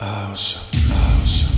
House of House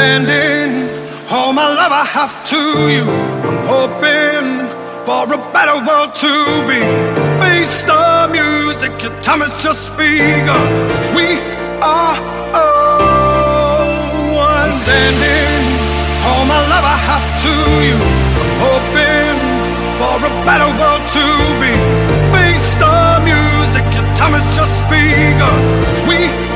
Sending all my love I have to you. I'm hoping for a better world to be. Face the music, your time has just begun. Cause we are one. Sending all my love I have to you. I'm hoping for a better world to be. Face the music, your time has just begun. Cause we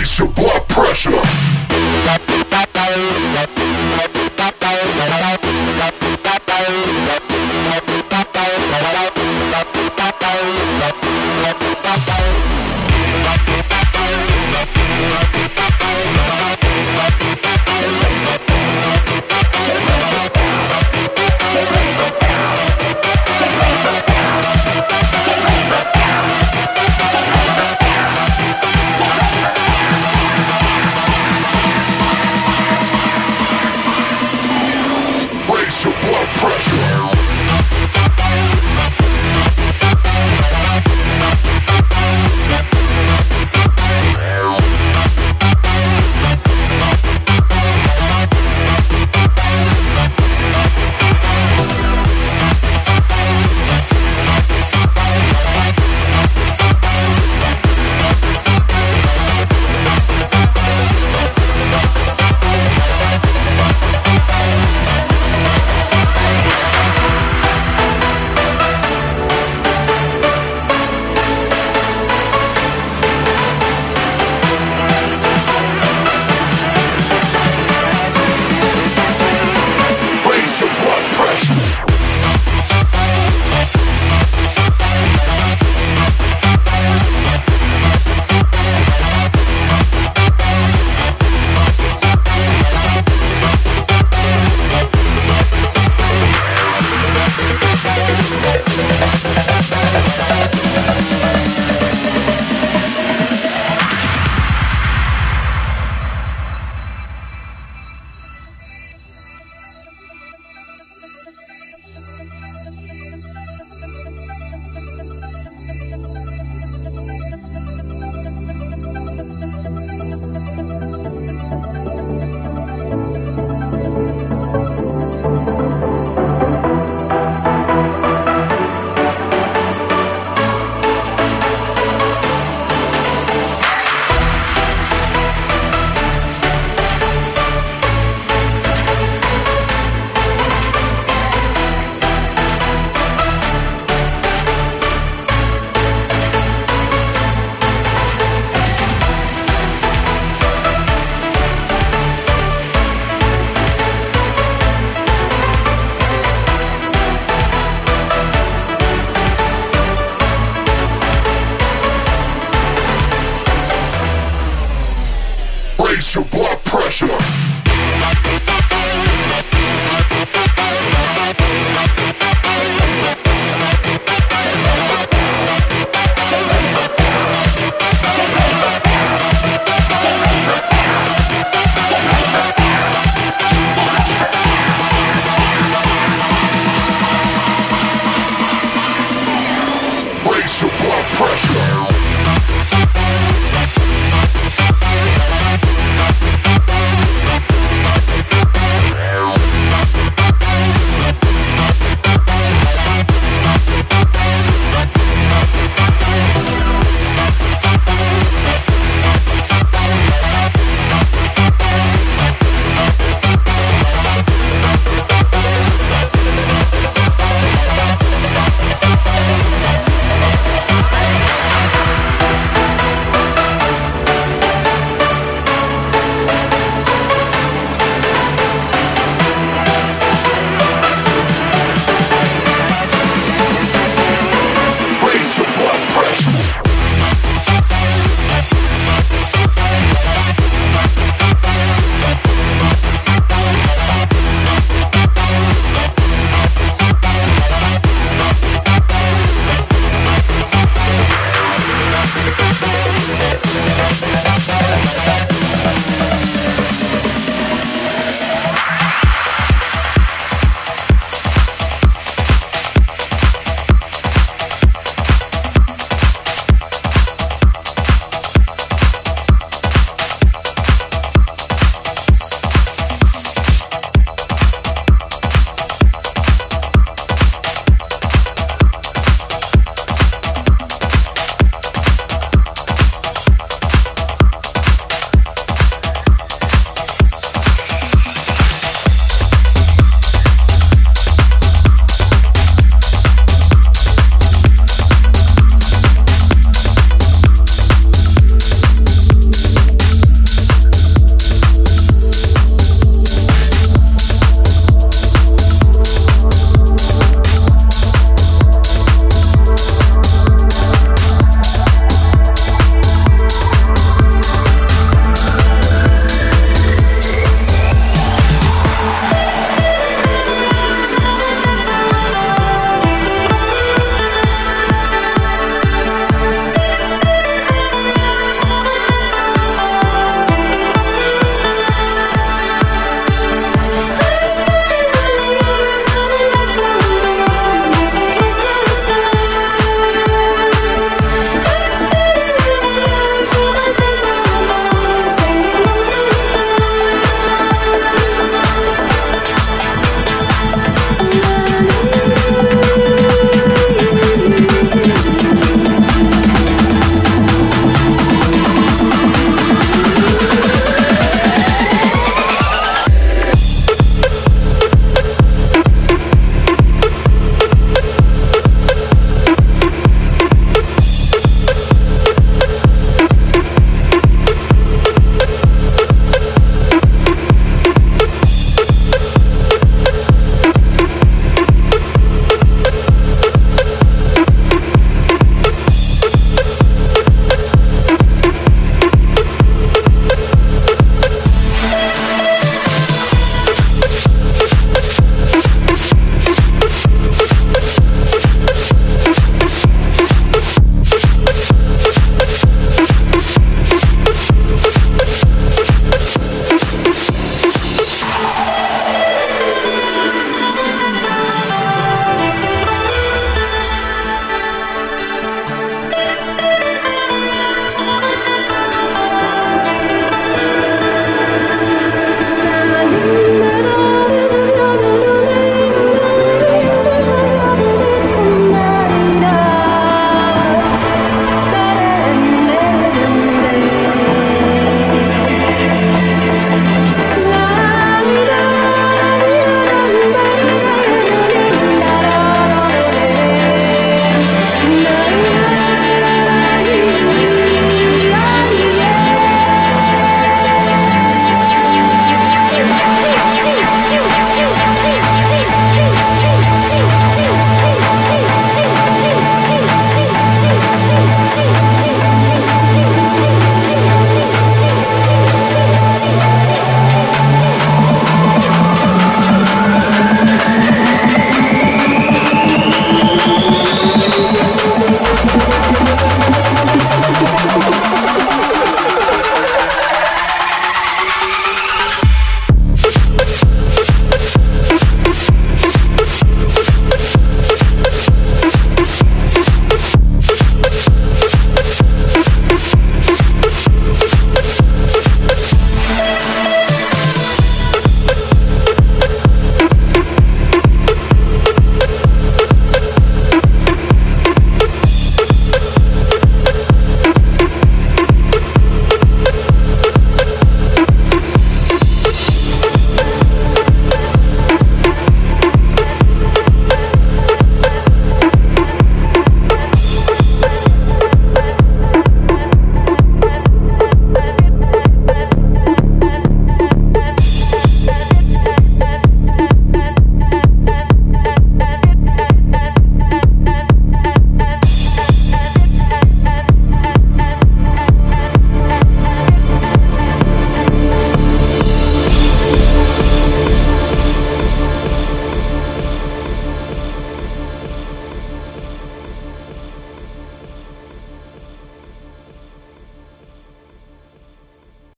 Raise your boy.